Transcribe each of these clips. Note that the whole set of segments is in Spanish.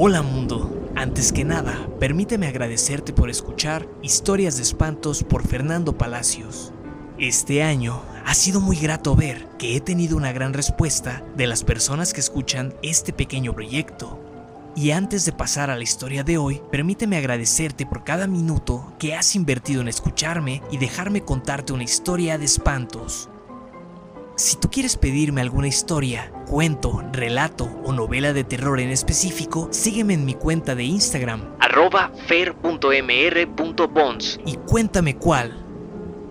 Hola mundo, antes que nada, permíteme agradecerte por escuchar Historias de Espantos por Fernando Palacios. Este año ha sido muy grato ver que he tenido una gran respuesta de las personas que escuchan este pequeño proyecto. Y antes de pasar a la historia de hoy, permíteme agradecerte por cada minuto que has invertido en escucharme y dejarme contarte una historia de espantos. Si tú quieres pedirme alguna historia, cuento, relato o novela de terror en específico, sígueme en mi cuenta de Instagram, arroba y cuéntame cuál.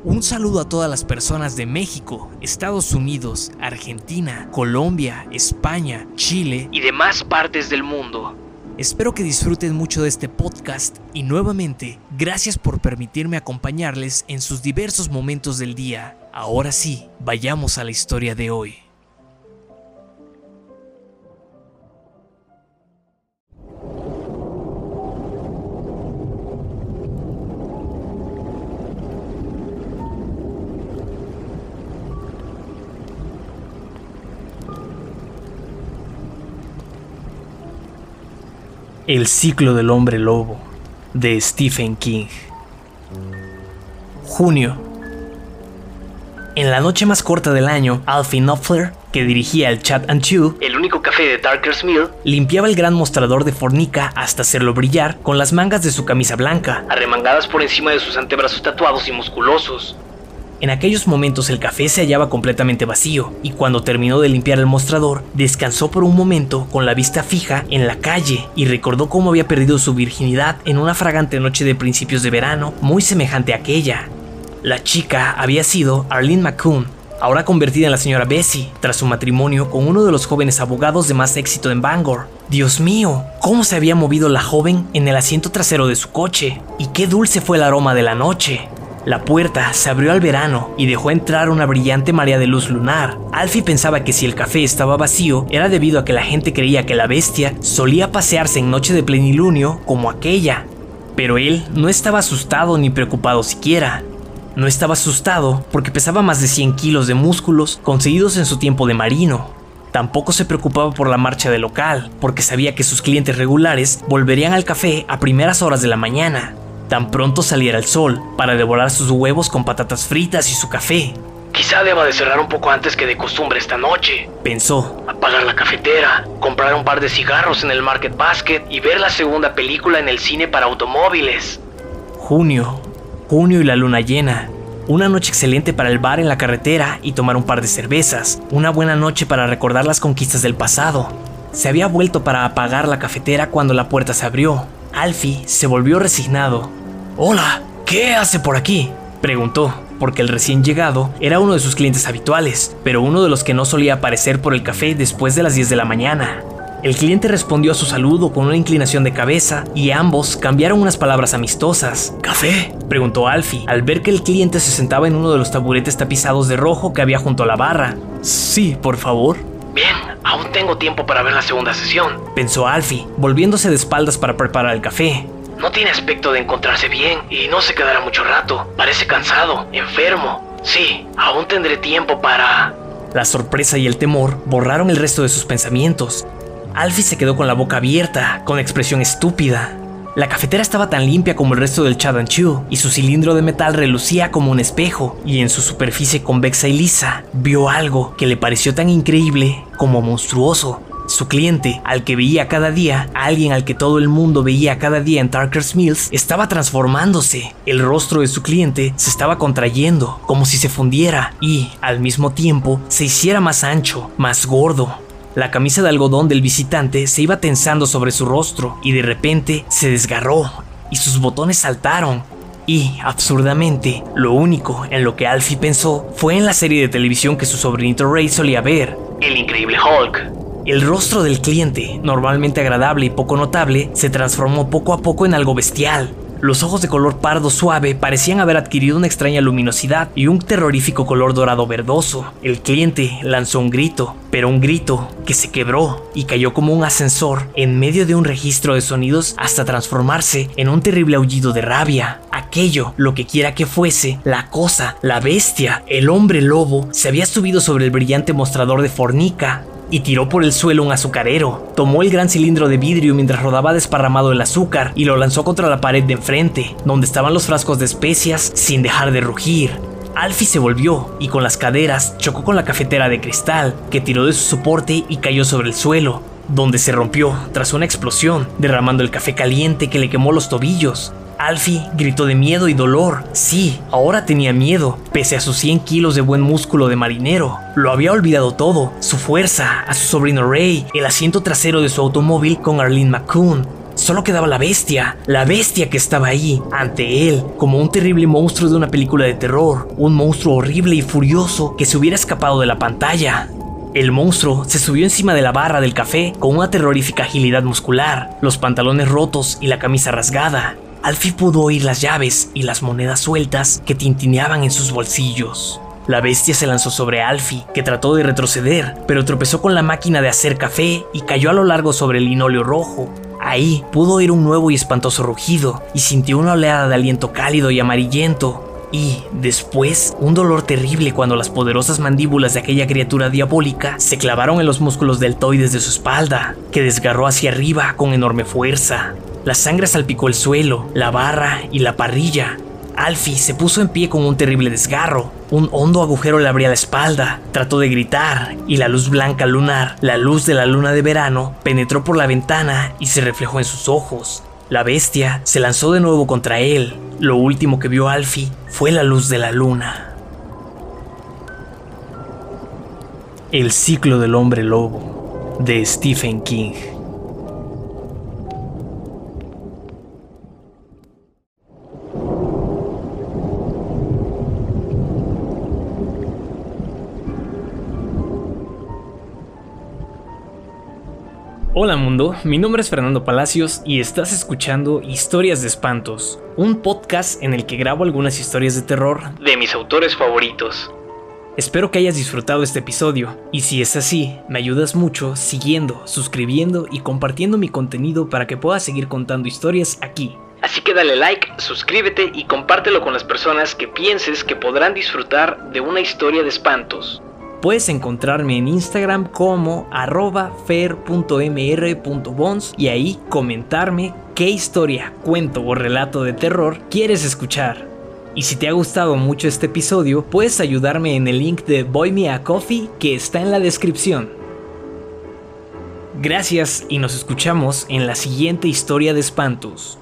Un saludo a todas las personas de México, Estados Unidos, Argentina, Colombia, España, Chile y demás partes del mundo. Espero que disfruten mucho de este podcast y nuevamente, gracias por permitirme acompañarles en sus diversos momentos del día. Ahora sí, vayamos a la historia de hoy. El ciclo del hombre lobo de Stephen King. Junio en la noche más corta del año, Alfie Knopfler, que dirigía el Chat and Chew, el único café de Darker's Mill, limpiaba el gran mostrador de fornica hasta hacerlo brillar con las mangas de su camisa blanca, arremangadas por encima de sus antebrazos tatuados y musculosos. En aquellos momentos el café se hallaba completamente vacío y cuando terminó de limpiar el mostrador, descansó por un momento con la vista fija en la calle y recordó cómo había perdido su virginidad en una fragante noche de principios de verano muy semejante a aquella. La chica había sido Arlene McCoon, ahora convertida en la señora Bessie, tras su matrimonio con uno de los jóvenes abogados de más éxito en Bangor. Dios mío, cómo se había movido la joven en el asiento trasero de su coche, y qué dulce fue el aroma de la noche. La puerta se abrió al verano y dejó entrar una brillante marea de luz lunar. Alfie pensaba que si el café estaba vacío era debido a que la gente creía que la bestia solía pasearse en noche de plenilunio como aquella. Pero él no estaba asustado ni preocupado siquiera. No estaba asustado porque pesaba más de 100 kilos de músculos conseguidos en su tiempo de marino. Tampoco se preocupaba por la marcha del local, porque sabía que sus clientes regulares volverían al café a primeras horas de la mañana, tan pronto saliera el sol, para devorar sus huevos con patatas fritas y su café. Quizá deba de cerrar un poco antes que de costumbre esta noche, pensó. Apagar la cafetera, comprar un par de cigarros en el Market Basket y ver la segunda película en el cine para automóviles. Junio, Junio y la luna llena. Una noche excelente para el bar en la carretera y tomar un par de cervezas. Una buena noche para recordar las conquistas del pasado. Se había vuelto para apagar la cafetera cuando la puerta se abrió. Alfie se volvió resignado. Hola, ¿qué hace por aquí? Preguntó, porque el recién llegado era uno de sus clientes habituales, pero uno de los que no solía aparecer por el café después de las 10 de la mañana. El cliente respondió a su saludo con una inclinación de cabeza y ambos cambiaron unas palabras amistosas. ¿Café? preguntó Alfie, al ver que el cliente se sentaba en uno de los taburetes tapizados de rojo que había junto a la barra. Sí, por favor. Bien, aún tengo tiempo para ver la segunda sesión, pensó Alfie, volviéndose de espaldas para preparar el café. No tiene aspecto de encontrarse bien y no se quedará mucho rato. Parece cansado, enfermo. Sí, aún tendré tiempo para... La sorpresa y el temor borraron el resto de sus pensamientos. Alfie se quedó con la boca abierta, con expresión estúpida. La cafetera estaba tan limpia como el resto del Chad Chu, y su cilindro de metal relucía como un espejo, y en su superficie convexa y lisa vio algo que le pareció tan increíble como monstruoso. Su cliente, al que veía cada día, alguien al que todo el mundo veía cada día en Tarker's Mills, estaba transformándose. El rostro de su cliente se estaba contrayendo, como si se fundiera, y, al mismo tiempo, se hiciera más ancho, más gordo, la camisa de algodón del visitante se iba tensando sobre su rostro y de repente se desgarró y sus botones saltaron. Y, absurdamente, lo único en lo que Alfie pensó fue en la serie de televisión que su sobrinito Ray solía ver, El Increíble Hulk. El rostro del cliente, normalmente agradable y poco notable, se transformó poco a poco en algo bestial. Los ojos de color pardo suave parecían haber adquirido una extraña luminosidad y un terrorífico color dorado verdoso. El cliente lanzó un grito, pero un grito que se quebró y cayó como un ascensor en medio de un registro de sonidos hasta transformarse en un terrible aullido de rabia. Aquello, lo que quiera que fuese, la cosa, la bestia, el hombre lobo, se había subido sobre el brillante mostrador de fornica y tiró por el suelo un azucarero. Tomó el gran cilindro de vidrio mientras rodaba desparramado el azúcar y lo lanzó contra la pared de enfrente, donde estaban los frascos de especias sin dejar de rugir. Alfie se volvió y con las caderas chocó con la cafetera de cristal, que tiró de su soporte y cayó sobre el suelo, donde se rompió tras una explosión, derramando el café caliente que le quemó los tobillos. Alfie gritó de miedo y dolor. Sí, ahora tenía miedo, pese a sus 100 kilos de buen músculo de marinero. Lo había olvidado todo, su fuerza, a su sobrino Ray, el asiento trasero de su automóvil con Arlene McCoon. Solo quedaba la bestia, la bestia que estaba ahí, ante él, como un terrible monstruo de una película de terror, un monstruo horrible y furioso que se hubiera escapado de la pantalla. El monstruo se subió encima de la barra del café con una terrorífica agilidad muscular, los pantalones rotos y la camisa rasgada. Alfie pudo oír las llaves y las monedas sueltas que tintineaban en sus bolsillos. La bestia se lanzó sobre Alfie, que trató de retroceder, pero tropezó con la máquina de hacer café y cayó a lo largo sobre el linóleo rojo. Ahí pudo oír un nuevo y espantoso rugido y sintió una oleada de aliento cálido y amarillento. Y, después, un dolor terrible cuando las poderosas mandíbulas de aquella criatura diabólica se clavaron en los músculos deltoides de su espalda, que desgarró hacia arriba con enorme fuerza. La sangre salpicó el suelo, la barra y la parrilla. Alfie se puso en pie con un terrible desgarro. Un hondo agujero le abría la espalda. Trató de gritar y la luz blanca lunar, la luz de la luna de verano, penetró por la ventana y se reflejó en sus ojos. La bestia se lanzó de nuevo contra él. Lo último que vio Alfie fue la luz de la luna. El ciclo del hombre lobo de Stephen King. Hola mundo, mi nombre es Fernando Palacios y estás escuchando Historias de Espantos, un podcast en el que grabo algunas historias de terror de mis autores favoritos. Espero que hayas disfrutado este episodio y si es así, me ayudas mucho siguiendo, suscribiendo y compartiendo mi contenido para que pueda seguir contando historias aquí. Así que dale like, suscríbete y compártelo con las personas que pienses que podrán disfrutar de una historia de espantos. Puedes encontrarme en Instagram como arroba fer.mr.bons y ahí comentarme qué historia, cuento o relato de terror quieres escuchar. Y si te ha gustado mucho este episodio, puedes ayudarme en el link de Boy Me a Coffee que está en la descripción. Gracias y nos escuchamos en la siguiente historia de espantos.